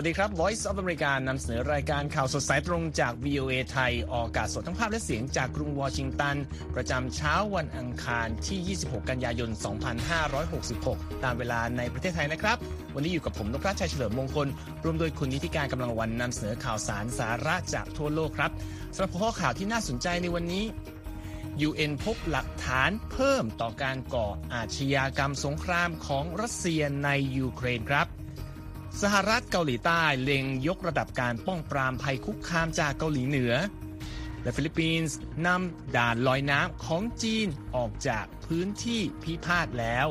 สวัสดีครับ Voice of America นำเสนอรายการข่าวสดสายตรงจาก VOA ไทย ออกอากาศสดทั้งภาพและเสียงจากกรุงวอชิงตัน ประจำเช้าวันอังคารที่ 26 กันยายน 2566 ตามเวลาในประเทศไทยนะครับ วันนี้อยู่กับผมนพรัชชัยเฉลิมมงคลร่วมโดยคุณนิติการกำลังวันนำเสนอข่าวสารสาระจากทั่วโลกครับสำหรับข้อข่าวที่น่าสนใจในวันนี้ UN พบหลักฐานเพิ่มต่อการก่ออาชญากรรมสงครามของรัสเซียในยูเครนครับ สหรัฐเกาหลีใต้เล็งยกระดับการป้องปรามภัยคุกคามจากเกาหลีเหนือ และฟิลิปปินส์นำด่านลอยน้ำของจีนออกจากพื้นที่พิพาทแล้ว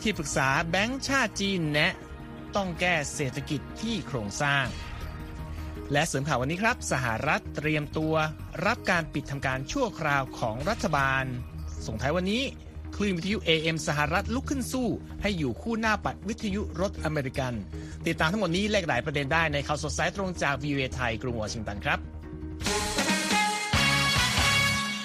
ที่ปรึกษาแบงก์ชาติจีนแนะ ต้องแก้เศรษฐกิจที่โครงสร้าง และเสริมข่าววันนี้ครับ สหรัฐเตรียมตัวรับการปิดทำการชั่วคราวของรัฐบาล ส่งท้ายวันนี้ ลื่นวิทยุ AM สหรัฐลุกขึ้นสู้ ให้อยู่คู่หน้าปัดวิทยุรถอเมริกัน ติดตามทั้งหมดนี้และหลายประเด็นได้ในข่าวสดสายตรงจาก VOA ไทยกรุงวอชิงตันครับ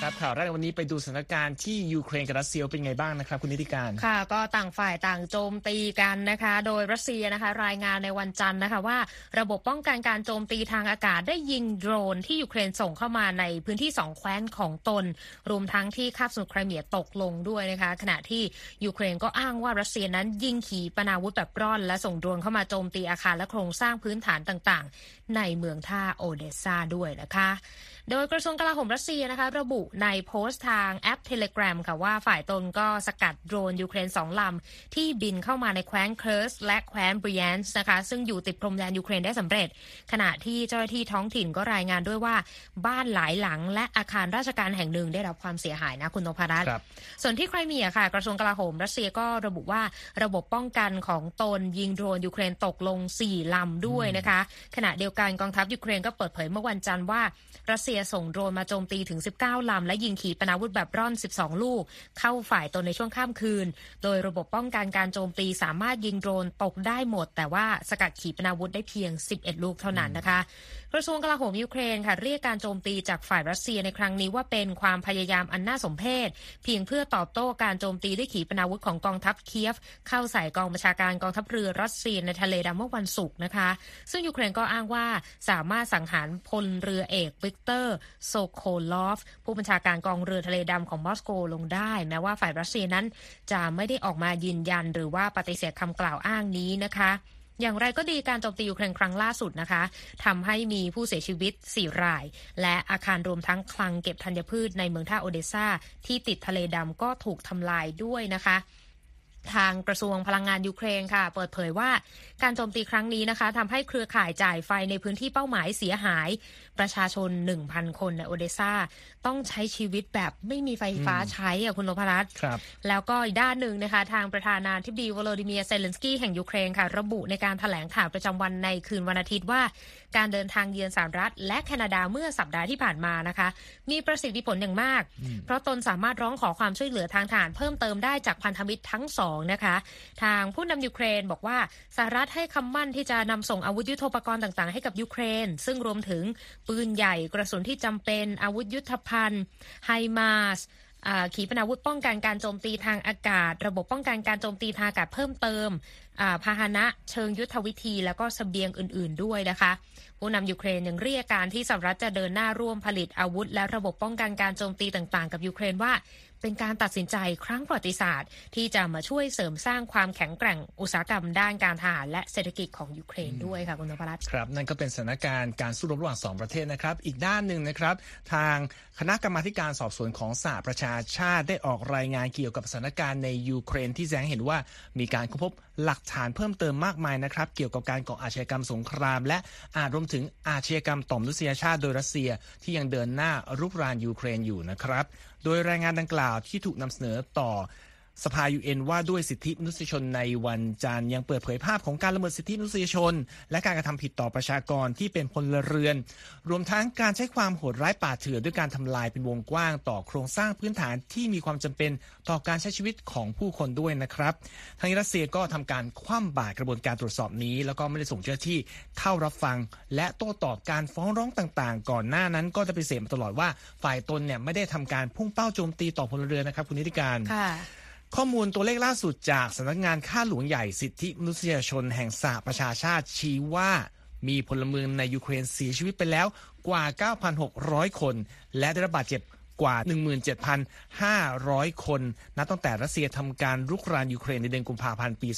ครับข่าวแรกวันนี้ไปดูสถานการณ์ที่ยูเครนกับรัสเซียเป็นไงบ้างนะครับ คุณนิติการค่ะ ก็ต่างฝ่ายต่างโจมตีกันนะคะ โดยรัสเซียนะคะ รายงานในวันจันทร์นะคะว่า ระบบป้องกันการโจมตีทางอากาศได้ยิงโดรนที่ยูเครนส่งเข้ามาในพื้นที่สองแคว้นของตน รวมทั้งที่คาบสมุทรไครเมียตกลงด้วยนะคะ ขณะที่ยูเครนก็อ้างว่ารัสเซียนั้นยิงขีปนาวุธแบบร่อน และส่งโดรนเข้ามาโจมตีอาคารและโครงสร้างพื้นฐานต่าง ๆในเมืองท่าโอเดสซาด้วยนะคะ โดยกระทรวงกลาโหมรัสเซียนะคะ ระบุในโพสต์ทางแอป Telegram ค่ะว่าฝ่ายตนก็สกัดโดรนยูเครนสองลำ ที่บินเข้ามาในแคว้นเคิร์สก์และแคว้นบริแอนสก์นะคะ ซึ่งอยู่ติดพรมแดนยูเครนได้สำเร็จ ขณะที่เจ้าหน้าที่ท้องถิ่นก็รายงานด้วยว่าบ้านหลายหลัง และอาคารราชการแห่งหนึ่งได้รับความเสียหายนะคุณนพรัตน์ครับส่วนที่ไครเมียค่ะ กระทรวงกลาโหมรัสเซียก็ระบุว่าระบบป้องกันของตนยิงโดรนยูเครนตกลง 4 ลำด้วยนะคะ ขณะเดียวกันกองทัพยูเครนก็เปิดเผยเมื่อวันจันทร์ว่า รัสเซียส่งโดรนมาโจมตีถึง 19 ลำ และยิงขีปนาวุธแบบร่อน 12 ลูก เข้าฝ่ายตนในช่วงข้ามคืน โดยระบบป้องกันการโจมตีสามารถยิงโดรนตกได้หมด แต่ว่าสกัดขีปนาวุธได้เพียง 11 ลูกเท่านั้นนะคะ กระทรวงกลาโหมยูเครนค่ะเรียกการโจมตีจากฝ่ายรัสเซียในครั้งนี้ว่าเป็นความพยายามอันน่าสมเพชเพียงเพื่อตอบโต้การโจมตีด้วยขีปนาวุธของกองทัพเคียฟ เข้าใส่กองบัญชาการกองทัพเรือรัสเซียในทะเลดำเมื่อวันศุกร์นะคะ ซึ่งยูเครนก็อ้างว่าสามารถสังหารพลเรือเอกวิกเตอร์โซโคลอฟ ผู้บัญชาการกองเรือทะเลดำของมอสโกลงได้ แม้ว่าฝ่ายรัสเซียนั้นจะไม่ได้ออกมายืนยัน หรือว่าปฏิเสธคำกล่าวอ้างนี้นะคะ อย่างไรก็ดีการโจมตียูเครนครั้งล่าสุดนะคะทำให้มีผู้เสียชีวิต 4 ราย และอาคารรวมทั้งคลังเก็บธัญพืชในเมืองท่าโอเดซาที่ติดทะเลดำก็ถูกทำลายด้วยนะคะทางกระทรวงพลังงานยูเครนค่ะ เปิดเผยว่าการโจมตีครั้งนี้นะคะทำให้เครือข่ายจ่ายไฟในพื้นที่เป้าหมายเสียหาย ประชาชน 1,000 คนในโอเดซา ต้องใช้ชีวิตแบบไม่มีไฟฟ้าใช้อะคุณนพรัตน์ครับแล้วก็อีกด้านหนึ่งนะคะ ทางประธานาธิบดีวโลดิเมียร์เซเลนสกี้แห่งยูเครนค่ะ ระบุในการถแถลงข่าวประจำวันในคืนวันอาทิตย์ว่า การเดินทางเยือนสหรัฐ และแคนาดาเมื่อสัปดาห์ที่ผ่านมานะคะ มีประสิทธิผลอย่างมาก เพราะตนสามารถร้องขอความช่วยเหลือทางทหารเพิ่มเติมได้จากพันธมิตรทั้งสองนะคะ ทางผู้นำยูเครนบอกว่าสหรัฐให้คำมั่นที่จะนำส่งอาวุธยุโทโธปกรณ์ต่างๆ ให้กับยูเครน ซึ่งรวมถึงปืนใหญ่กระสุนที่จำเป็นอาวุธยุทธภัณฑ์ไฮมาสขีปนาวุธป้องกันการโจมตีทางอากาศ ระบบป้องกันการโจมตีทางอากาศเพิ่มเติมพาหนะเชิงยุทธวิธี แล้วก็สเสบียงอื่น ๆ ด้วยนะคะ ผู้นำยูเครนยังเรียกการที่สหรัฐจะเดินหน้าร่วมผลิตอาวุธ และระบบป้องกันการโจมตีต่าง ๆ กับยูเครนว่า เป็นการตัดสินใจครั้งประวัติศาสตร์ ที่จะมาช่วยเสริมสร้างความแข็งแกร่งอุตสาหกรรมด้านการทหารและเศรษฐกิจของยูเครนด้วยค่ะคุณนพรัตน์ครับนั่นก็เป็นสถานการณ์การสู้รบระหว่างสองประเทศนะครับ อีกด้านหนึ่งนะครับ ทางคณะกรรมาการสอบสวนของสหประชาชาติได้ออกรายงานเกี่ยวกับสถานการณ์ในยูเครนที่แสดงเห็นว่ามีการค้นพบ หลักฐานเพิ่มเติมมากมายนะครับ เกี่ยวกับการก่ออาชญากรรมสงคราม และอาจรวมถึงอาชญากรรมต่อมนุษยชาติโดยรัสเซียที่ยังเดินหน้ารุกรานยูเครนอยู่นะครับ โดยรายงานดังกล่าวที่ถูกนำเสนอต่อ สภายูเอ็นว่าด้วยสิทธิมนุษยชนในวันจันทร์ยังเปิดเผยภาพของการละเมิดสิทธิมนุษยชน และการกระทำผิดต่อประชากรที่เป็นพลเรือน รวมทั้งการใช้ความโหดร้ายป่าเถื่อนด้วยการทำลายเป็นวงกว้างต่อโครงสร้างพื้นฐานที่มีความจำเป็นต่อการใช้ชีวิตของผู้คนด้วยนะครับทางรัสเซียก็ทำการคว่ำบาตรกระบวนการตรวจสอบนี้ แล้วก็ไม่ได้ส่งเจ้าหน้าที่เข้ารับฟัง และโต้ตอบการฟ้องร้องต่างๆ ก่อนหน้านั้นก็จะไปเสธมาตลอดว่าฝ่ายตนเนี่ยไม่ได้ทำการพุ่งเป้าโจมตีต่อพลเรือนนะครับคุณนิติการค่ะ ข้อมูลตัวเลขล่าสุดจากสำนักงานข้าหลวงใหญ่สิทธิมนุษยชนแห่งสหประชาชาติชี้ว่า มีพลเมืองในยูเครนเสียชีวิตไปแล้วกว่า 9,600 คน และได้รับบาดเจ็บกว่า 17,500 คน นับตั้งแต่รัสเซียทำการรุกรานยูเครนในเดือนกุมภาพันธ์ปี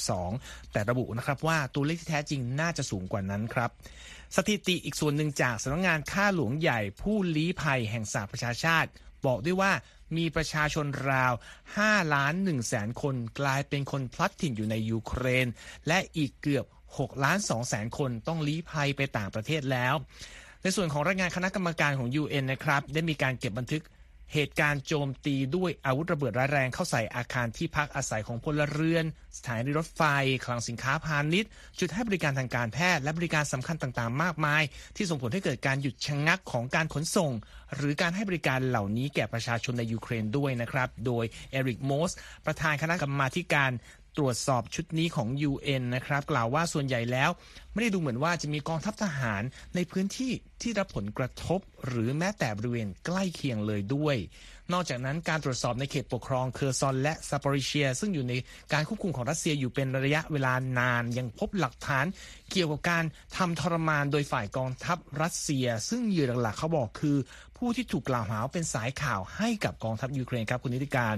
2022 แต่ระบุนะครับว่าตัวเลขที่แท้จริงน่าจะสูงกว่านั้นครับ สถิติอีกส่วนหนึ่งจากสำนักงานข้าหลวงใหญ่ผู้ลี้ภัยแห่งสหประชาชาติ บอกด้วยว่า มีประชาชนราว 5 ล้าน1แสนคนกลายเป็นคนพลัดถิ่นอยู่ในยูเครน และอีกเกือบ 6 ล้าน2แสนคนต้องลี้ภัยไปต่างประเทศแล้ว ในส่วนของรายงานคณะกรรมการของ UN นะครับ ได้มีการเก็บบันทึก เหตุการณ์โจมตีด้วยอาวุธระเบิดร้ายแรงเข้าใส่อาคารที่พักอาศัยของพลเรือน สถานีรถไฟ คลังสินค้าพาณิชย์ จุดให้บริการทางการแพทย์และบริการสำคัญต่างๆ มากมาย ที่ส่งผลให้เกิดการหยุดชะงงักของการขนส่ง หรือการให้บริการเหล่านี้แก่ประชาชนในยูเครนด้วยนะครับ โดยเอริกโมส ประธานคณะกรรมาการ ตรวจสอบชุดนี้ของ UN นะครับ กล่าวว่าส่วนใหญ่แล้ว ไม่ได้ดูเหมือนว่าจะมีกองทัพทหารในพื้นที่ที่รับผลกระทบ หรือแม้แต่บริเวณใกล้เคียงเลยด้วย นอกจากนั้นการตรวจสอบในเขตปกครองเคอร์ซอนและซาปอริเชีย ซึ่งอยู่ในการควบคุมของรัสเซียอยู่เป็นระยะเวลานาน ยังพบหลักฐานเกี่ยวกับการทำทรมานโดยฝ่ายกองทัพรัสเซีย ซึ่งเหยื่อหลักๆเขาบอกคือ ผู้ที่ถูกกล่าวหาเป็นสายข่าวให้กับกองทัพยูเครนครับคุณนิติการ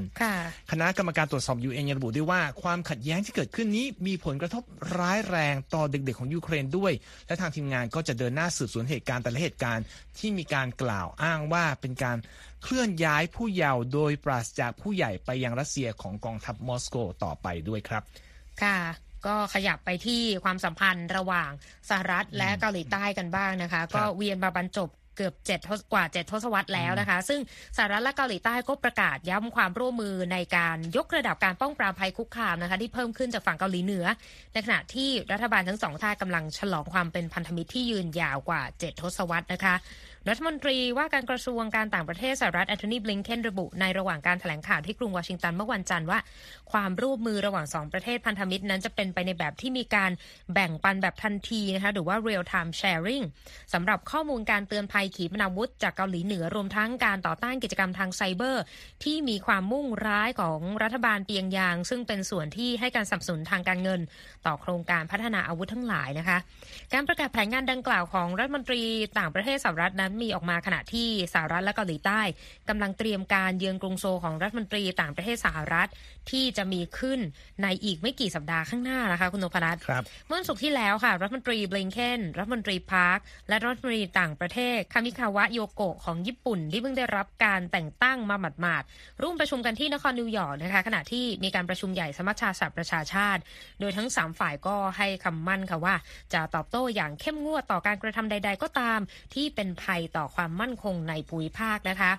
คณะกรรมการตรวจสอบ UN ยังระบุด้วยว่าความขัดแย้งที่เกิดขึ้นนี้มีผลกระทบร้ายแรงต่อเด็กๆของยูเครนด้วย และทางทีมงานก็จะเดินหน้าสืบสวนเหตุการณ์แต่ละเหตุการณ์ที่มีการกล่าวอ้างว่าเป็นการเคลื่อนย้ายผู้เยาว์โดยปราศจากผู้ใหญ่ไปยังรัสเซียของกองทัพมอสโกต่อไปด้วยครับ ค่ะก็ขยับไปที่ความสัมพันธ์ระหว่างสหรัฐและเกาหลีใต้กันบ้างนะคะ ก็เวียนมาบรรจบ เกือบเจ็ดกว่าเจ็ดทศวรรษแล้วนะคะ ซึ่งสหรัฐและเกาหลีใต้ก็ประกาศย้ำความร่วมมือในการยกระดับการป้องปรามภัยคุกคามนะคะ ที่เพิ่มขึ้นจากฝั่งเกาหลีเหนือ ในขณะที่รัฐบาลทั้งสองท่ากำลังฉลองความเป็นพันธมิตรที่ยืนยาวกว่าเจ็ดทศวรรษนะคะ รัฐมนตรีว่าการกระทรวงการต่างประเทศสหรัฐแอนโทนีบลิงเคนระบุในระหว่างการแถลงข่าวที่กรุงวอชิงตันเมื่อวันจันทร์ว่า ความร่วมมือระหว่างสองประเทศพันธมิตรนั้นจะเป็นไปในแบบที่มีการแบ่งปันแบบทันทีนะคะหรือว่า real time sharing สำหรับข้อมูลการเตือนภัยขีปนาวุธจากเกาหลีเหนือรวมทั้งการต่อต้านกิจกรรมทางไซเบอร์ ที่มีความมุ่งร้ายของรัฐบาลเปียงยาง ซึ่งเป็นส่วนที่ให้การสนับสนุนทางการเงิน ต่อโครงการพัฒนาอาวุธทั้งหลายนะคะ การประกาศแผนงานดังกล่าวของรัฐมนตรีต่างประเทศสหรัฐนั้นมีออกมาขณะที่สหรัฐและเกาหลีใต้กำลังเตรียมการเยือนกรุงโซของรัฐมนตรีต่างประเทศสหรัฐ ที่จะมีขึ้นในอีกไม่กี่สัปดาห์ข้างหน้านะคะ คุณนพรัตน์เมื่อศุกร์ที่แล้วค่ะ รัฐมนตรีบลิงเคนรัฐมนตรีพาร์ค และรัฐมนตรีต่างประเทศคามิคาวะโยโกะของญี่ปุ่น ที่เพิ่งได้รับการแต่งตั้งมาหมาดๆร่วมประชุมกันที่นครนิวยอร์กนะคะ ขณะที่มีการประชุมใหญ่สมัชชาสหประชาชาติ โดยทั้ง 3 ฝ่ายก็ให้คำมั่นค่ะว่า จะตอบโต้อย่างเข้มงวดต่อการกระทำใด ๆ ก็ตาม ที่เป็นภัยต่อความมั่นคงในภูมิภาคนะคะ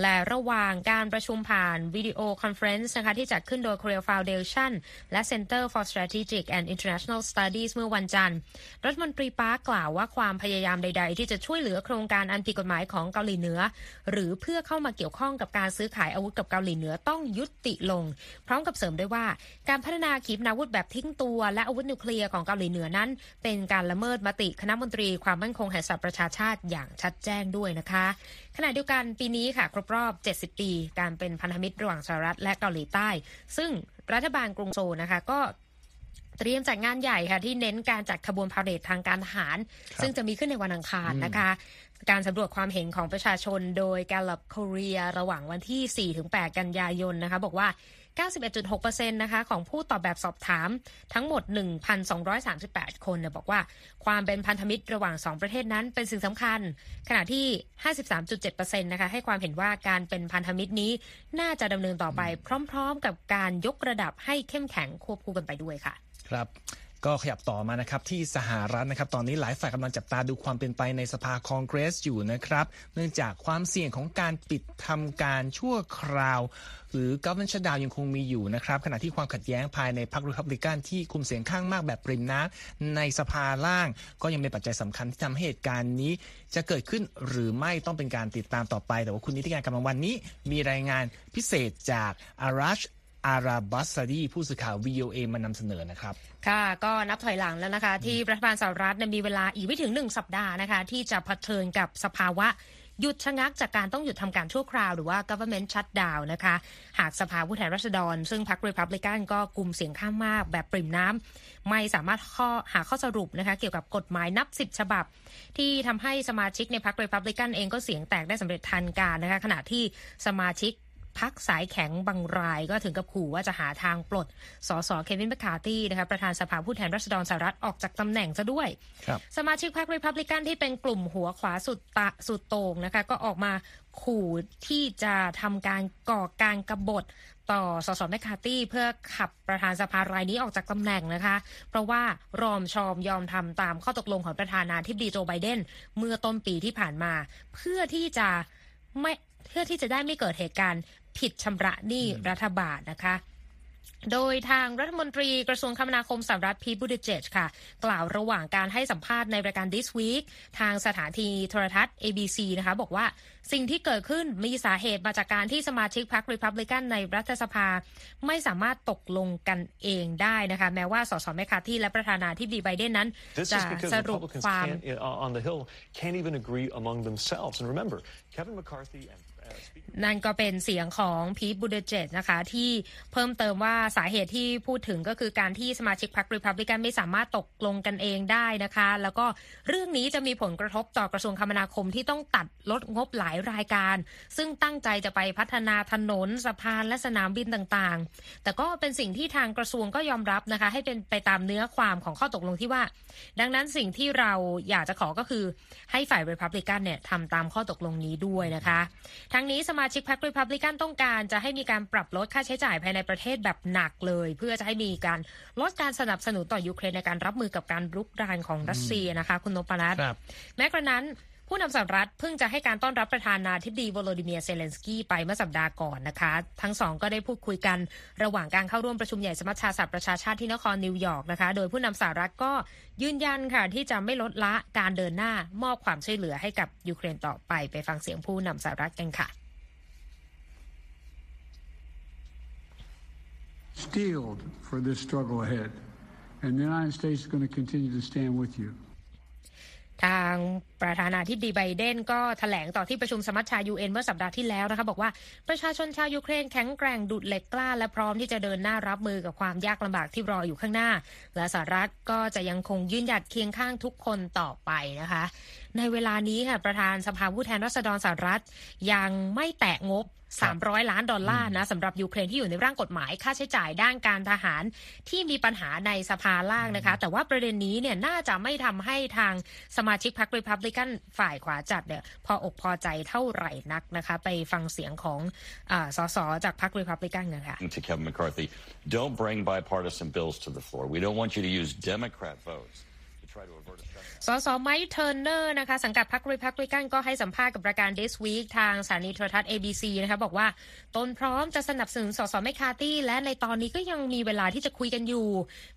และระหว่างการประชุมผ่านวิดีโอคอนเฟอเรนซ์นะคะที่จัดขึ้นโดย Korea Foundation และ Center for Strategic and International Studies เมื่อวันจันทร์ รัฐมนตรีพาร์คกล่าวว่าความพยายามใด ๆ ที่จะช่วยเหลือโครงการอันผิดกฎหมายของเกาหลีเหนือ หรือเพื่อเข้ามาเกี่ยวข้องกับการซื้อขายอาวุธกับเกาหลีเหนือต้องยุติลง พร้อมกับเสริมด้วยว่า การพัฒนาขีปนาวุธแบบทิ้งตัว และอาวุธนิวเคลียร์ของเกาหลีเหนือนั้น เป็นการละเมิดมติคณะมนตรีความมั่นคงแห่งสหประชาชาติอย่างชัดแจ้งด้วยนะคะขณะเดียวกันปีนี้ค่ะครบรอบ 70 ปี การเป็นพันธมิตรระหว่างสหรัฐและเกาหลีใต้ ซึ่งรัฐบาลกรุงโซลนะคะก็เตรียมจัดงานใหญ่ค่ะที่เน้นการจัดขบวนพาเหรดทางการทหาร ซึ่งจะมีขึ้นในวันอังคารนะคะ การสำรวจความเห็นของประชาชนโดย Gallup Korea ระหว่างวันที่ 4-8 กันยายนนะคะ บอกว่า 91.6%นะคะของผู้ตอบแบบสอบถามทั้งหมด 1,238 คนบอกว่าความเป็นพันธมิตรระหว่าง 2 ประเทศนั้นเป็นสิ่งสำคัญ ขณะที่ 53.7%นะคะให้ความเห็นว่าการเป็นพันธมิตรนี้น่าจะดำเนินต่อไปพร้อม ๆ กับการยกระดับให้เข้มแข็งควบคู่กันไปด้วยค่ะ ครับ ก็ขยับต่อมานะครับที่สหรัฐนะครับตอนนี้หลายฝ่ายกำลังจับตาดูความเป็นไปในสภาคองเกรสอยู่นะครับ เนื่องจากความเสี่ยงของการปิดทำการชั่วคราว หรือ government shutdown ยังคงมีอยู่นะครับ ขณะที่ความขัดแย้งภายในพรรครีพับลิกันที่คุมเสียงข้างมากแบบปริมน้ำในสภาล่าง ก็ยังเป็นปัจจัยสำคัญที่ทำให้เหตุการณ์นี้ จะเกิดขึ้นหรือไม่ต้องเป็นการติดตามต่อไป แต่ว่าคุณนิติการกำลังวันนี้ มีรายงานพิเศษจากอารัช อาราบัสซาดีผู้สื่อข่าว VOA มานำเสนอนะครับ ค่ะก็นับถอยหลังแล้วนะคะ ที่รัฐบาลสหรัฐมีเวลาอีกไม่ถึงหนึ่งสัปดาห์นะคะ ที่จะเผชิญกับสภาวะหยุดชะงักจากการต้องหยุดทำการชั่วคราวหรือว่า government shutdown นะคะ หากสภาผู้แทนราษฎร ซึ่งพรรครีพับลิกันก็กลุ่มเสียงข้างมากแบบปริ่มน้ำไม่สามารถข้อหาข้อสรุปนะคะ เกี่ยวกับกฎหมายนับสิบฉบับ ที่ทำให้สมาชิกในพรรครีพับลิกันเองก็เสียงแตกได้สำเร็จทันการนะคะ ขณะที่สมาชิก พรรคสายแข็งบางรายก็ถึงกับขู่ว่าจะหาทางปลด สสเควินแมคคาร์ตี้นะคะประธานสภาผู้แทนราษฎรสหรัฐออกจากตำแหน่งซะด้วย สมาชิกพรรครีพับลิกันที่เป็นกลุ่มหัวขวาสุดตะสุดโต่งนะคะก็ออกมาขู่ที่จะทำการก่อการกรบฏต่อสสแมคคาร์ตี้เพื่อขับประธานสภารายนี้ออกจากตำแหน่งนะคะ เพราะว่ารอมชอมยอมทำตามข้อตกลงของประธานาธิบดีโจไบเดนเมื่อต้นปีที่ผ่านมา เพื่อที่จะไม่เพื่อที่จะได้ไม่เกิดเหตุการณ์ ผิดชำระหนี้รัฐบาลนะคะโดยทางรัฐมนตรีกระทรวงคมนาคมสหรัฐพีท บูติเจจค่ะ กล่าวระหว่างการให้สัมภาษณ์ในรายการ This Week ทางสถานีโทรทัศน์ ABC นะคะบอกว่าสิ่งที่เกิดขึ้นมีสาเหตุมาจากการที่สมาชิกพรรครีพับลิกันในรัฐสภา ไม่สามารถตกลงกันเองได้นะคะ แม้ว่าสสแมคคาที่และประธานาธิบดีไบเดนนั้น จะสรุปความ on the Hill can't even agree among themselves and remember Kevin McCarthy and นั่นก็เป็นเสียงของพีทบูเดเจตนะคะ ที่เพิ่มเติมว่าสาเหตุที่พูดถึงก็คือการที่สมาชิกพรรครีพับลิกันไม่สามารถตกลงกันเองได้นะคะ แล้วก็เรื่องนี้จะมีผลกระทบต่อกระทรวงคมนาคมที่ต้องตัดลดงบหลายรายการ ซึ่งตั้งใจจะไปพัฒนาถนนสะพานและสนามบินต่างๆ แต่ก็เป็นสิ่งที่ทางกระทรวงก็ยอมรับนะคะ ให้เป็นไปตามเนื้อความของข้อตกลงที่ว่า ดังนั้นสิ่งที่เราอยากจะขอก็คือให้ฝ่ายรีพับลิกันเนี่ยทำตามข้อตกลงนี้ด้วยนะคะทั้งนี้สมาชิกพรรครีพับลิกันต้องการจะให้มีการปรับลดค่าใช้จ่ายภายในประเทศแบบหนักเลย เพื่อจะให้มีการลดการสนับสนุนต่อยูเครนในการรับมือกับการรุกรานของรัสเซียนะคะ คุณนพรัตน์แม้กระนั้น ผู้นำสหรัฐเพิ่งจะให้การต้อนรับประธานาธิบดีวโลดิเมียร์เซเลนสกี้ไปเมื่อสัปดาห์ก่อนนะคะ ทั้งสองก็ได้พูดคุยกันระหว่างการเข้าร่วมประชุมใหญ่สมัชชาสหประชาชาติที่นครนิวยอร์กนะคะ โดยผู้นำสหรัฐก็ยืนยันค่ะที่จะไม่ลดละการเดินหน้ามอบความช่วยเหลือให้กับยูเครนต่อไปไปฟังเสียงผู้นำสหรัฐกันค่ะ steeled for this struggle ahead. And the United States is going to continue to stand with you. ทาง ประธานาธิบดีไบเดนก็ถแถลงต่อที่ประชุมสมัชชายูเอ็นเมื่อสัปดาห์ที่แล้วนะคะบอกว่าประชาชนชาวยูเครนแข็งแกร่งดุดเหล็กกล้า และพร้อมที่จะเดินหน้ารับมือกับความยากลำบากที่รออยู่ข้างหน้า และสหรัฐก็จะยังคงยืนหยัดเคียงข้างทุกคนต่อไปนะคะ ในเวลานี้ค่ะประธานสภาผู้แทนราษฎรสหรัฐยังไม่แตะงบ300 ล้านดอลลาร์นะสำหรับยูเครนที่อยู่ในร่างกฎหมายค่าใช้จ่ายด้านการทหารที่มีปัญหาในสภาล่างนะคะ แต่ว่าประเด็นนี้เนี่ยน่าจะไม่ทำให้ทางสมาชิกพรรครีพับลิิกันฝ่ายขวาจัดเนี่ยพออกพอใจเท่าไหร่นักนะคะ ไปฟังเสียงของอสสจากพรรครีพับลิกันกันค่ะ To Kevin McCarthy don't bring bipartisan bills to the floor we don't want you to use Democrat votes to try to avert a สสไมค์เทอร์เนอร์นะคะสังกัดพรรครีพับลิกันก็ให้สัมภาษณ์กับรายการ This Week ทางสถานีโทรทัศน์ ABC นะคะบอกว่าตนพร้อมจะสนับสนุนสสแมคคาร์ตี้และในตอนนี้ก็ยังมีเวลาที่จะคุยกันอยู่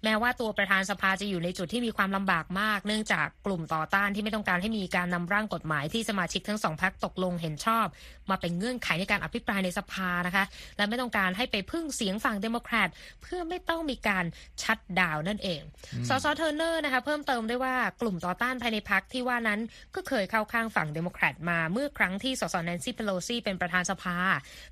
แม้ว่าตัวประธานสภาจะอยู่ในจุดที่มีความลำบากมาก เนื่องจากกลุ่มต่อต้านที่ไม่ต้องการให้มีการนำร่างกฎหมายที่สมาชิกทั้งสองพรรคตกลงเห็นชอบ มาเป็นเงื่อนไขในการอภิปรายในสภานะคะและไม่ต้องการให้ไปพึ่งเสียงฝั่งเดโมแครตเพื่อไม่ต้องมีการshutdown นั่นเองสสเทอร์เนอร์นะคะเพิ่มเติมได้ว่ากลุ่มต่อต้านภายในพรรคที่ว่านั้นก็เคยเข้าข้างฝั่งเดโมแครตมาเมื่อครั้งที่สสแนนซี่เพโลซีเป็นประธานสภา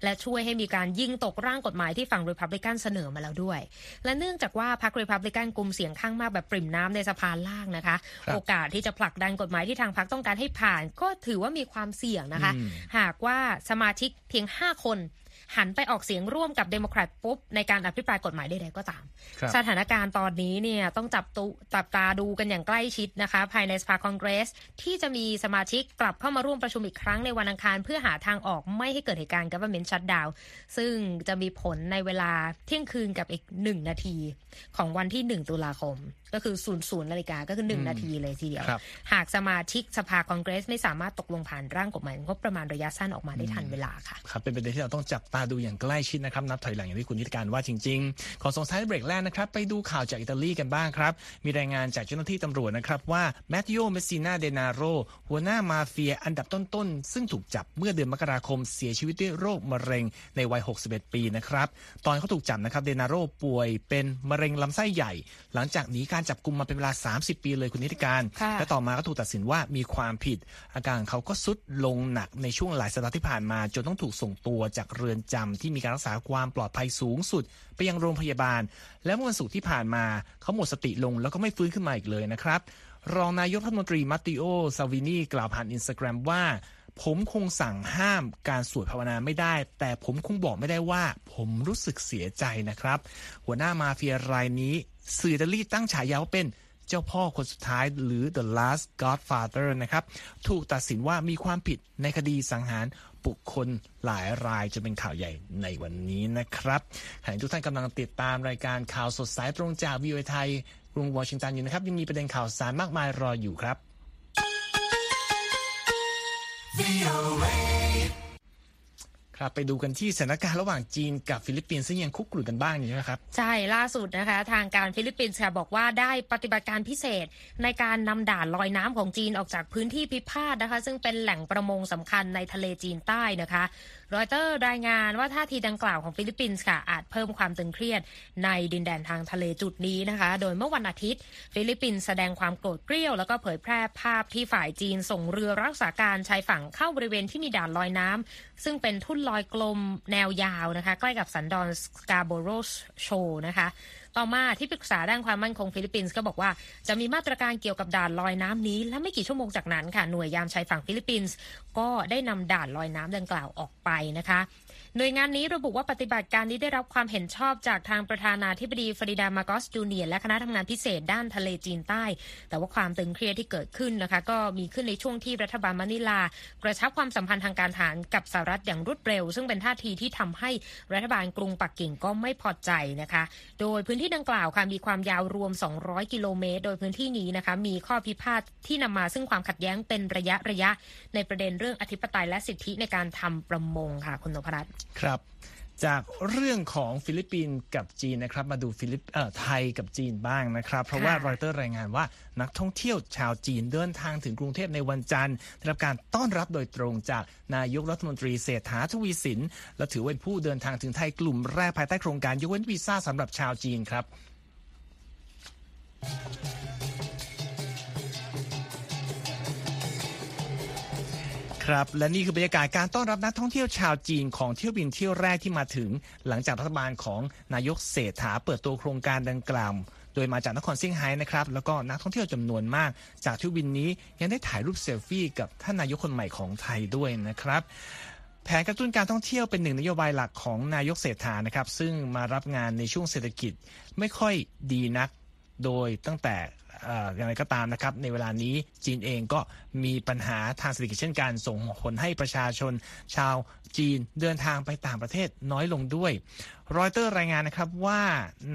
และช่วยให้มีการยิงตกร่างกฎหมายที่ฝั่งรีพับลิกันเสนอมาแล้วด้วย และเนื่องจากว่าพรรครีพับลิกันกลุ่มเสียงข้างมากแบบปริ่มน้ำในสภาล่างนะคะ โอกาสที่จะผลักดันกฎหมายที่ทางพรรคต้องการให้ผ่าน ก็ถือว่ามีความเสี่ยงนะคะ หากว่าสมาชิกเพียง 5 คน หันไปออกเสียงร่วมกับเดโมแครตปุ๊บ ในการอภิปรายกฎหมายใดๆก็ตาม สถานการณ์ตอนนี้เนี่ยต้องจับตุจับตาดูกันอย่างใกล้ชิดนะคะ ภายในสภาคองเกรส ที่จะมีสมาชิกกลับเข้ามาร่วมประชุมอีกครั้งในวันอังคาร เพื่อหาทางออกไม่ให้เกิดเหตุการณ์ government shutdown ซึ่งจะมีผลในเวลาเที่ยงคืนกับอีกหนึ่งนาทีของวันที่หนึ่งตุลาคม ก็คือศูนย์ศูนย์นาฬิกาก็คือหนึ่งนาทีเลยทีเดียว หากสมาชิกสภาคองเกรสไม่สามารถตกลงผ่านร่างกฎหมายงบประมาณระยะสั้นออกมาได้ทันเวลาค่ะครับเป็นประเด็นที่เราต้องจับตาดูอย่างใกล้ชิดนะครับนับถอยหลังอย่างที่คุณนิติการว่าจริง ๆ ขอส่งท้ายเบรกแรกนะครับไปดูข่าวจากอิตาลีกันบ้างครับ มีรายงานจากเจ้าหน้าที่ตำรวจนะครับว่าแมตติโอเมสซินาเดนาโรหัวหน้ามาเฟียอันดับต้นๆ ซึ่งถูกจับเมื่อเดือนมกราคมเสียชีวิตด้วยโรคมะเร็งในวัย 61 ปีนะครับตอนเขาถูกจับนะครับเดนาโรป่วยเป็นมะเร็งลำไส้ใหญ่ หลังจากหนีการการจับกลุ่มมาเป็นเวลา 30 ปีเลยคุณนิติการค่ะและต่อมาก็ถูกตัดสินว่ามีความผิด อาการของเขาก็ทรุดลงหนักในช่วงหลายสัปดาห์ที่ผ่านมา จนต้องถูกส่งตัวจากเรือนจำที่มีการรักษาความปลอดภัยสูงสุด ไปยังโรงพยาบาล และเมื่อวันศุกร์ที่ผ่านมาเขาหมดสติลงแล้วก็ไม่ฟื้นขึ้นมาอีกเลยนะครับรองนายกรัฐมนตรีมัตเตโอซัลวินีกล่าวผ่านอินสตาแกรมว่า ผมคงสั่งห้ามการสวดภาวนาไม่ได้ แต่ผมคงบอกไม่ได้ว่า ผมรู้สึกเสียใจนะครับ หัวหน้ามาเฟียรายนี้สื่ออิตาลีตั้งฉายาว่าเป็นเจ้าพ่อคนสุดท้ายหรือ the last godfather นะครับ ถูกตัดสินว่ามีความผิดในคดีสังหารบุคคลหลายรายจะเป็นข่าวใหญ่ในวันนี้นะครับขณะที่ทุกท่านกำลังติดตามรายการข่าวสดสายตรงจากวิวไทยกรุงวอชิงตันอยู่นะครับ ยังมีประเด็นข่าวสารมากมายรออยู่ครับ ครับไปดูกันที่สถานการณ์ระหว่างจีนกับฟิลิปปินส์ซึ่งยังคุกรุ่นกันบ้างอยู่นะครับ ใช่ล่าสุดนะคะ ทางการฟิลิปปินส์ค่ะบอกว่าได้ปฏิบัติการพิเศษ ในการนำด่านลอยน้ำของจีนออกจากพื้นที่พิพาทนะคะ ซึ่งเป็นแหล่งประมงสำคัญในทะเลจีนใต้นะคะ รอยเตอร์รายงานว่าท่าทีดังกล่าวของฟิลิปปินส์ค่ะอาจเพิ่มความตึงเครียดในดินแดนทางทะเลจุดนี้นะคะ โดยเมื่อวันอาทิตย์ ฟิลิปปินส์แสดงความโกรธเกรี้ยว แล้วก็เผยแพร่ภาพที่ฝ่ายจีนส่งเรือรักษาการชายฝั่งเข้าบริเวณที่มีด่านลอยน้ำซึ่งเป็นทุ่นลอยกลมแนวยาวนะคะ ใกล้กับสันดอนสกาโบโรโชลนะคะ ต่อมาที่ปรึกษาด้านความมั่นคงฟิลิปปินส์ก็บอกว่าจะมีมาตรการเกี่ยวกับด่านลอยน้ำนี้ และไม่กี่ชั่วโมงจากนั้นค่ะหน่วยยามชายฝั่งฟิลิปปินส์ก็ได้นำด่านลอยน้ำดังกล่าวออกไปนะคะ หน่วยงานนี้ระบุว่าปฏิบัติการนี้ได้รับความเห็นชอบจากทางประธานาธิบดีเฟอร์ดินานด์มาร์กอสจูเนียร์และคณะทำงานพิเศษด้านทะเลจีนใต้ แต่ว่าความตึงเครียดที่เกิดขึ้นนะคะ ก็มีขึ้นในช่วงที่รัฐบาลมะนิลา กระชับความสัมพันธ์ทางการทหารกับสหรัฐอย่างรวดเร็ว ซึ่งเป็นท่าทีที่ทำให้รัฐบาลกรุงปักกิ่งก็ไม่พอใจนะคะ โดยพื้นที่ดังกล่าวค่ะมีความยาวรวม 200 กิโลเมตร โดยพื้นที่นี้นะคะมีข้อพิพาทที่นำมาซึ่งความขัดแย้งเป็นระยะระยะ ในประเด็นเรื่องอธิปไตยและสิทธิในการทำประมงค่ะคุณนพรัตน์ครับ จากเรื่องของฟิลิปปินส์กับจีนนะครับ มาดูฟิลิปเอ่อไทยกับจีนบ้างนะครับ เพราะว่าค่ะรอยเตอร์รายงานว่านักท่องเที่ยวชาวจีนเดินทางถึงกรุงเทพในวันจันทร์ได้รับการต้อนรับโดยตรงจากนายกรัฐมนตรีเศรษฐาทวีสิน และถือเป็นผู้เดินทางถึงไทยกลุ่มแรกภายใต้โครงการยกเว้นวีซ่าสำหรับชาวจีนครับ ครับ และนี่คือบรรยากาศการต้อนรับนักท่องเที่ยวชาวจีนของเที่ยวบินเที่ยวแรกที่มาถึง หลังจากรัฐบาลของนายกเศรษฐาเปิดตัวโครงการดังกล่าวโดยมาจากนครเซี่ยงไฮ้นะครับ แล้วก็นักท่องเที่ยวจำนวนมาก จากเที่ยวบินนี้ยังได้ถ่ายรูปเซลฟี่กับท่านนายกคนใหม่ของไทยด้วยนะครับแผนกระตุ้นการท่องเที่ยวเป็นหนึ่งนโยบายหลักของนายกเศรษฐานะครับ ซึ่งมารับงานในช่วงเศรษฐกิจไม่ค่อยดีนัก โดยตั้งแต่ อย่างไรก็ตามนะครับในเวลานี้จีนเองก็มีปัญหาทางเศรษฐกิจเช่นกันส่งผลให้ประชาชนชาวจีนเดินทางไปต่างประเทศน้อยลงด้วยรอยเตอร์รายงานนะครับว่า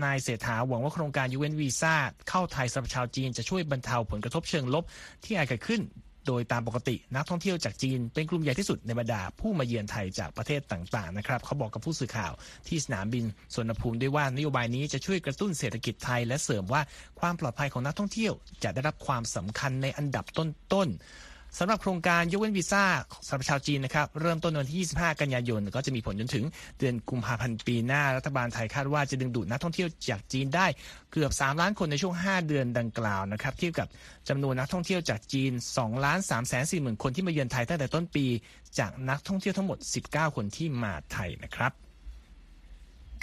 นายเศรษฐาหวังว่าโครงการยูเอ็นวีซ่าเข้าไทยสำหรับชาวจีนจะช่วยบรรเทาผลกระทบเชิงลบที่อาจเกิดขึ้น โดยตามปกตินักท่องเที่ยวจากจีน เป็นกลุ่มใหญ่ที่สุดในบรรดาผู้มาเยือนไทยจากประเทศต่างๆนะครับเขาบอกกับผู้สื่อข่าวที่สนามบินสวนภูมิด้วยว่านโยบายนี้จะช่วยกระตุ้นเศรษฐกิจไทยและเสริมว่าความปลอดภัยของนักท่องเที่ยว จะได้รับความสำคัญในอันดับต้นๆ สำหรับโครงการยกเว้นวีซ่าสำหรับชาวจีนนะครับเริ่มต้นวันที่ 25 กันยายน ก็จะมีผลจนถึงเดือนกุมภาพันธ์ปีหน้ารัฐบาลไทยคาดว่าจะดึงดูดนักท่องเที่ยวจากจีนได้เกือบ 3 ล้านคนในช่วง 5 เดือนดังกล่าวนะครับเทียบกับจำนวนนักท่องเที่ยวจากจีน2ล้าน3แสน4หมื่นคนที่มาเยือนไทยตั้งแต่ต้นปี จากนักท่องเที่ยวทั้งหมด 19 คนที่มาไทยนะครับ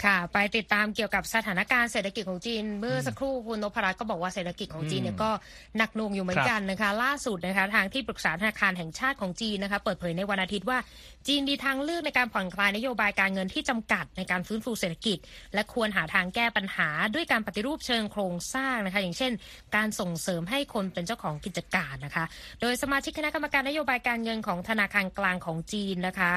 ค่ะ ไปติดตามเกี่ยวกับสถานการณ์เศรษฐกิจของจีน เมื่อสักครู่คุณนพรัตน์ก็บอกว่าเศรษฐกิจของจีนเนี่ยก็หนักหน่วงอยู่เหมือนกันนะคะ ล่าสุดนะคะทางที่ปรึกษาธนาคารแห่งชาติของจีนนะคะ เปิดเผยในวันอาทิตย์ว่าจีนมีทางเลือกในการผ่อนคลายนโยบายการเงินที่จำกัดในการฟื้นฟูเศรษฐกิจ และควรหาทางแก้ปัญหาด้วยการปฏิรูปเชิงโครงสร้างนะคะ อย่างเช่น การส่งเสริมให้คนเป็นเจ้าของกิจการนะคะ โดยสมาชิกคณะกรรมการนโยบายการเงินของธนาคารกลางของจีนนะคะ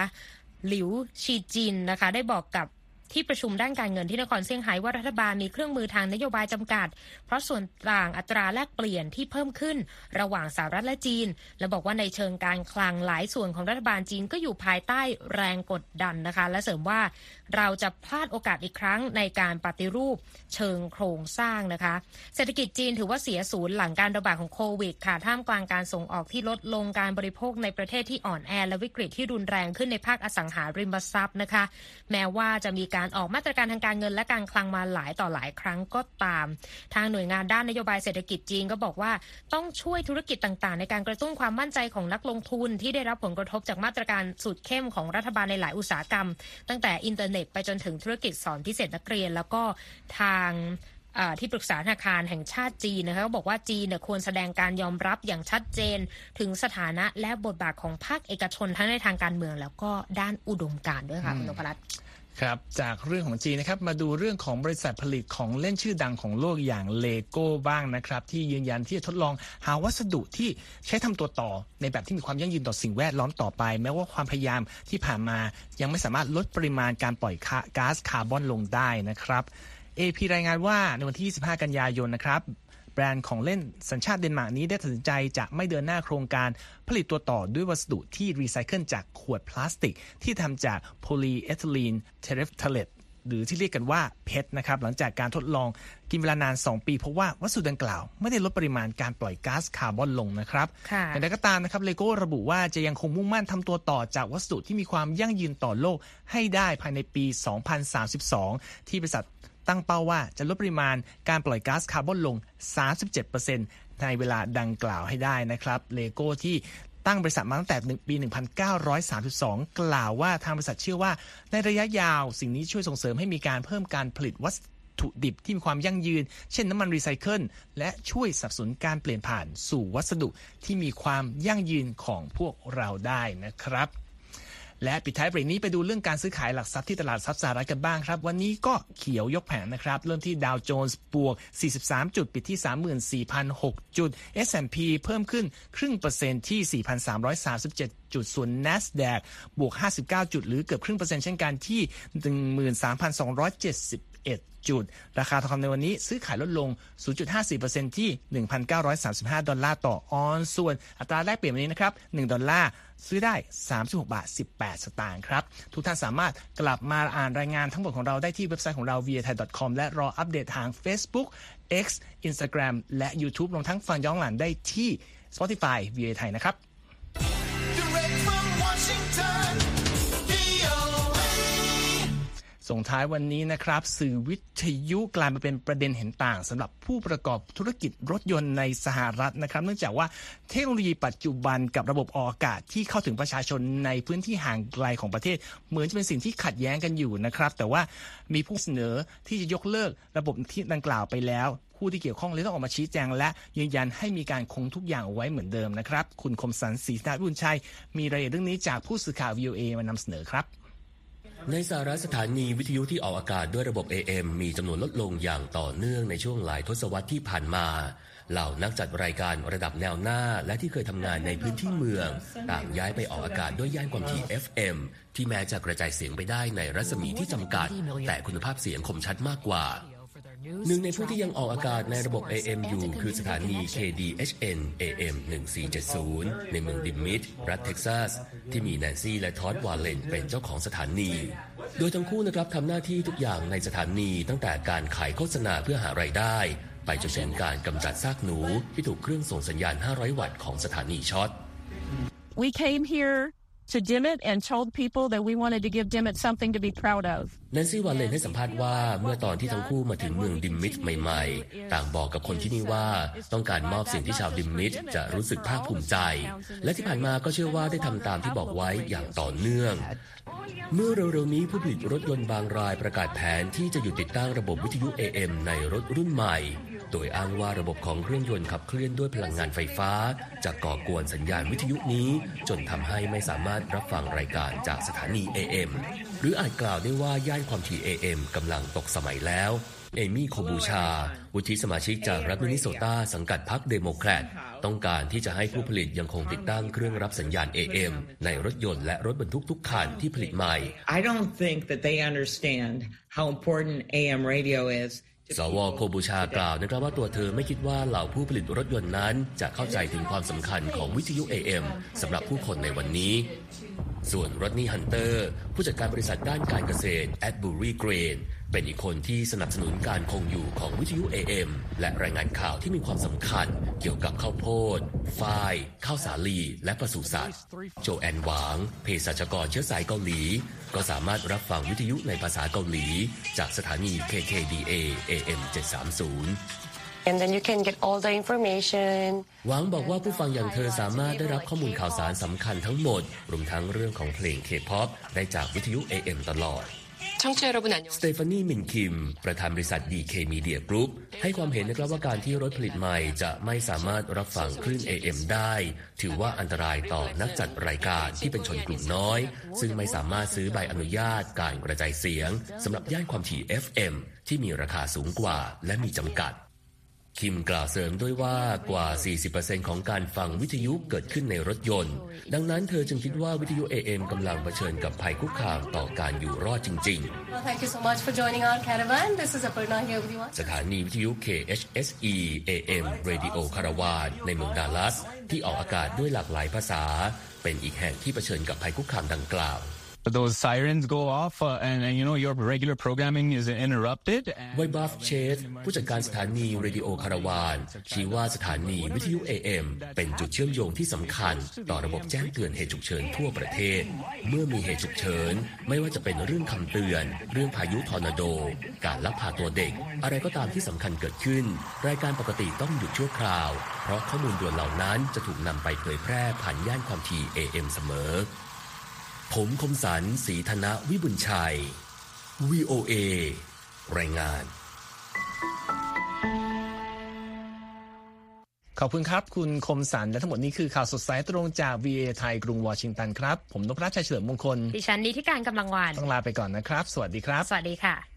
หลิวชีจินนะคะ ได้บอกกับ ที่ประชุมด้านการเงินที่นครเซี่ยงไฮ้ว่ารัฐบาลมีเครื่องมือทางนโยบายจำกัด เพราะส่วนต่างอัตราแลกเปลี่ยนที่เพิ่มขึ้นระหว่างสหรัฐและจีน และบอกว่าในเชิงการคลังหลายส่วนของรัฐบาลจีนก็อยู่ภายใต้แรงกดดันนะคะ และเสริมว่าเราจะพลาดโอกาสอีกครั้งในการปฏิรูปเชิงโครงสร้างนะคะ เศรษฐกิจจีนถือว่าเสียศูนย์หลังการระบาดของโควิดค่ะท่ามกลางการส่งออกที่ลดลงการบริโภคในประเทศที่อ่อนแอและวิกฤตที่รุนแรงขึ้นในภาคอสังหาริมทรัพย์นะคะ แม้ว่าจะมีการการออกมาตรการทางการเงินและการคลังมาหลายต่อหลายครั้งก็ตาม ทางหน่วยงานด้านนโยบายเศรษฐกิจจีนก็บอกว่าต้องช่วยธุรกิจต่างๆ ในการกระตุ้นความมั่นใจของนักลงทุนที่ได้รับผลกระทบจากมาตรการสุดเข้มของรัฐบาลในหลายอุตสาหกรรม ตั้งแต่อินเทอร์เน็ตไปจนถึงธุรกิจสอนพิเศษนักเรียน แล้วก็ทางที่ปรึกษาธนาคารแห่งชาติจีนนะคะก็บอกว่าจีนควรแสดงการยอมรับอย่างชัดเจน ถึงสถานะและบทบาทของภาคเอกชนทั้งในทางการเมือง แล้วก็ด้านอุดมการณ์ด้วยค่ะคุณนพรัตน์ ครับจากเรื่องของจีนนะครับมาดูเรื่องของบริษัทผลิตของเล่นชื่อดังของโลกอย่างเลโก้บ้างนะครับ ที่ยืนยันที่จะทดลองหาวัสดุที่ใช้ทำตัวต่อในแบบที่มีความยั่งยืนต่อสิ่งแวดล้อมต่อไป แม้ว่าความพยายามที่ผ่านมายังไม่สามารถลดปริมาณการปล่อยก๊าซคาร์บอนลงได้นะครับ AP รายงานว่าในวันที่ 25 กันยายนนะครับ แบรนด์ของเล่นสัญชาติเดนมาร์กนี้ได้ตัดสินใจจะไม่เดินหน้าโครงการผลิตตัวต่อด้วยวัสดุที่รีไซเคิลจากขวดพลาสติก ที่ทำจากโพลีเอทิลีนเทเรฟทาเลตหรือที่เรียกกันว่า PET นะครับหลังจากการทดลองกินเวลานาน 2 ปี เพราะว่าวัสดุดังกล่าว ไม่ได้ลดปริมาณการปล่อยก๊าซคาร์บอนลงนะครับแต่ใดก็ตามนะครับเลโก้ระบุว่าจะยังคงมุ่งมั่นทำตัวต่อจากวัสดุที่มีความยั่งยืนต่อโลกให้ได้ภายในปี 2032 ที่บริษัท ตั้งเป้าว่าจะลดปริมาณการปล่อยก๊าซคาร์บอนลง 37%ในเวลาดังกล่าวให้ได้นะครับเลโก้ที่ตั้งบริษัทมาตั้งแต่ปี 1932 กล่าวว่าทางบริษัทเชื่อว่า ในระยะยาวสิ่งนี้ช่วยส่งเสริมให้มีการเพิ่มการผลิตวัตถุดิบที่มีความยั่งยืน เช่นน้ำมันรีไซเคิล และช่วยสนับสนุนการเปลี่ยนผ่านสู่วัสดุที่มีความยั่งยืนของพวกเราได้นะครับ และปิดท้ายเบรกนี้ไปดูเรื่องการซื้อขายหลักทรัพย์ที่ตลาดทรัพย์สหรัฐกันบ้างครับ วันนี้ก็เขียวยกแผงนะครับ เริ่มที่ดาวโจนส์บวก 43 จุด ปิดที่ 34,006 จุด S&P เพิ่มขึ้นครึ่งเปอร์เซ็นต์ที่ 4,337จุดส่วน NASDAQ บวก 59 จุด หรือเกือบครึ่งเปอร์เซ็นต์เช่นกันที่ 13,270 จุด ราคาทองคำในวันนี้ซื้อขายลดลง 0.54%ที่ 1,935 ดอลลาร์ต่อออนซ์ส่วนอัตราแลกเปลี่ยนวันนี้นะครับ 1 ดอลลาร์ซื้อได้ 36 บาท 18 สตางค์ครับ ทุกท่านสามารถกลับมาอ่านรายงานทั้งหมดของเราได้ที่เว็บไซต์ของเรา v i a t h a i c o m และรออัปเดตทาง Facebook X Instagram และ YouTube รวมทั้งฟังย้อนหลังได้ที่ Spotify v i a t h a i นะครับ ส่งท้ายวันนี้นะครับ สื่อวิทยุกลายมาเป็นประเด็นเห็นต่างสำหรับผู้ประกอบธุรกิจรถยนต์ในสหรัฐนะครับ เนื่องจากว่าเทคโนโลยีปัจจุบันกับระบบออกอากาศที่เข้าถึงประชาชนในพื้นที่ห่างไกลของประเทศ เหมือนจะเป็นสิ่งที่ขัดแย้งกันอยู่นะครับ แต่ว่ามีผู้เสนอที่จะยกเลิกระบบที่ดังกล่าวไปแล้ว ผู้ที่เกี่ยวข้องเลยต้องออกมาชี้แจง และยืนยันให้มีการคงทุกอย่างไว้เหมือนเดิมนะครับ คุณคมสันศรีนาบุญชัย มีรายละเอียดเรื่องนี้จากผู้สื่อข่าว VOA มานำเสนอครับ ในสหรัฐสถานีวิทยุที่ออกอากาศด้วยระบบ AM มีจำนวนลดลงอย่างต่อเนื่องในช่วงหลายทศวรรษที่ผ่านมา เหล่านักจัดรายการระดับแนวหน้าและที่เคยทำงานในพื้นที่เมือง ต่างย้ายไปออกอากาศด้วยย่านความถี่ FM ที่แม้จะกระจายเสียงไปได้ในรัศมีที่จำกัด แต่คุณภาพเสียงคมชัดมากกว่า หนึ่งในผู้ที่ยังออกอากาศในระบบ AM อยู่คือสถานี KDHN AM 1470 ในเมืองดิมมิตต์รัฐเท็กซัส ที่มีแนนซี่และทอดวาเลนเป็นเจ้าของสถานี โดยทั้งคู่นะครับทำหน้าที่ทุกอย่างในสถานีตั้งแต่การขายโฆษณาเพื่อหารายได้ ไปจนถึงการกำจัดซากหนูที่ถูกเครื่องส่งสัญญาณ 500 วัตต์ของสถานีช็อต We came here to Dimmitt and told people that we wanted to give Dimmitt something to be proud of. นันซี่วาเลนให้สัมภาษณ์ว่าเมื่อตอนที่ทั้งคู่มาถึงเมืองดิมมิทใหม่ๆ ต่างบอกกับคนที่นี่ว่าต้องการมอบสิ่งที่ชาวดิมมิทจะรู้สึกภาคภูมิใจ และที่ผ่านมาก็เชื่อว่าได้ทำตามที่บอกไว้อย่างต่อเนื่อง เมื่อเร็วๆนี้ผู้ผลิตรถยนต์บางรายประกาศแผนที่จะหยุดติดตั้งระบบวิทยุ AM ในรถรุ่นใหม่ โดยอ้างว่าระบบของเครื่องยนต์ขับเคลื่อนด้วยพลังงานไฟฟ้า จะก่อกวนสัญญาณวิทยุนี้ จนทำให้ไม่สามารถรับฟังรายการจากสถานี AM หรืออาจกล่าวได้ว่าย่านความถี่ AM กำลังตกสมัยแล้ว เอมี่โคลบูชาร์ วุฒิสมาชิกจากรัฐมินนิโซตาสังกัดพรรคเดโมแครต ต้องการที่จะให้ผู้ผลิตยังคงติดตั้งเครื่องรับสัญญาณ AM ในรถยนต์และรถบรรทุกทุกคันที่ผลิตใหม่ I don't think that they understand how important AM radio is สวโคลบูชาร์กล่าวนะครับว่าตัวเธอไม่คิดว่าเหล่าผู้ผลิตรถยนต์นั้น จะเข้าใจถึงความสำคัญของวิทยุ AM สำหรับผู้คนในวันนี้ ส่วนรอดนีย์ฮันเตอร์ ผู้จัดการบริษัทด้านการเกษตรแอตเทเบอรีเกรน เป็นอีกคนที่สนับสนุนการคงอยู่ของวิทยุ AM และรายงานข่าวที่มีความสำคัญเกี่ยวกับข้าวโพด ฝ้าย ข้าวสาลี และปศุสัตว์ โจแอนหวาง เภสัชกรเชื้อสายเกาหลี ก็สามารถรับฟังวิทยุในภาษาเกาหลี จากสถานี KKDA AM 730 and then you can get all the information หวังบอกว่าผู้ฟังอย่างเธอสามารถได้รับข้อมูลข่าวสารสำคัญทั้งหมด รวมทั้งเรื่องของเพลงเคป๊อปได้จากวิทยุ AM ตลอด 청취자 여러분 ส 안녕하세요. เตฟานีมินคิม ประธานบริษัท DK Media Group ให้ความเห็นนะครับว่าการที่รถผลิตใหม่จะไม่สามารถรับฟังคลื่น AM ได้ ถือว่าอันตรายต่อนักจัดรายการที่เป็นชนกลุ่มน้อย ซึ่งไม่สามารถซื้อใบอนุญาตการกระจายเสียงสำหรับย่านความถี่ FM ที่มีราคาสูงกว่าและมีจำกัด คิมกล่าวเสริมด้วยว่ากว่า 40%ของการฟังวิทยุเกิดขึ้นในรถยนต์ ดังนั้นเธอจึงคิดว่าวิทยุ AM กำลังเผชิญกับภัยคุกคามต่อการอยู่รอดจริง Well, thank you so much for joining our caravan. This is Aparna here with you. ๆสถานีวิทยุ KHSE AM Radio คาราวานในเมืองดัลลัส ที่ออกอากาศด้วยหลากหลายภาษา เป็นอีกแห่งที่เผชิญกับภัยคุกคามดังกล่าว those sirens go off uh, and, and you know your regular programming is interrupted ไวบัฟเชสผู้จัดการสถานี Radio Caravan ชี้ว่าสถานีวิทยุ AM เป็นจุดเชื่อมโยงที่สำคัญ ต่อระบบแจ้งเตือนเหตุฉุกเฉินทั่วประเทศ เมื่อมีเหตุฉุกเฉิน ไม่ว่าจะเป็นเรื่องคำเตือน เรื่องพายุทอร์นาโด การลักพาตัวเด็ก อะไรก็ตามที่สำคัญเกิดขึ้น รายการปกติต้องหยุดชั่วคราว เพราะข้อมูลด่วนเหล่านั้นจะถูกนำไปเผยแพร่ผ่านย่านความถี่ AM เสมอ ผมคมสันสีธนะวิบุญชัย VOA รายงาน ขอบคุณครับ คุณคมสันและทั้งหมดนี้คือข่าวสดสายตรงจาก VA ไทยกรุงวอชิงตันครับ ผมนพรัชชัยเฉลิมมงคล ดิฉันนิติการกำลังวาน ต้องลาไปก่อนนะครับ สวัสดีครับ สวัสดีค่ะ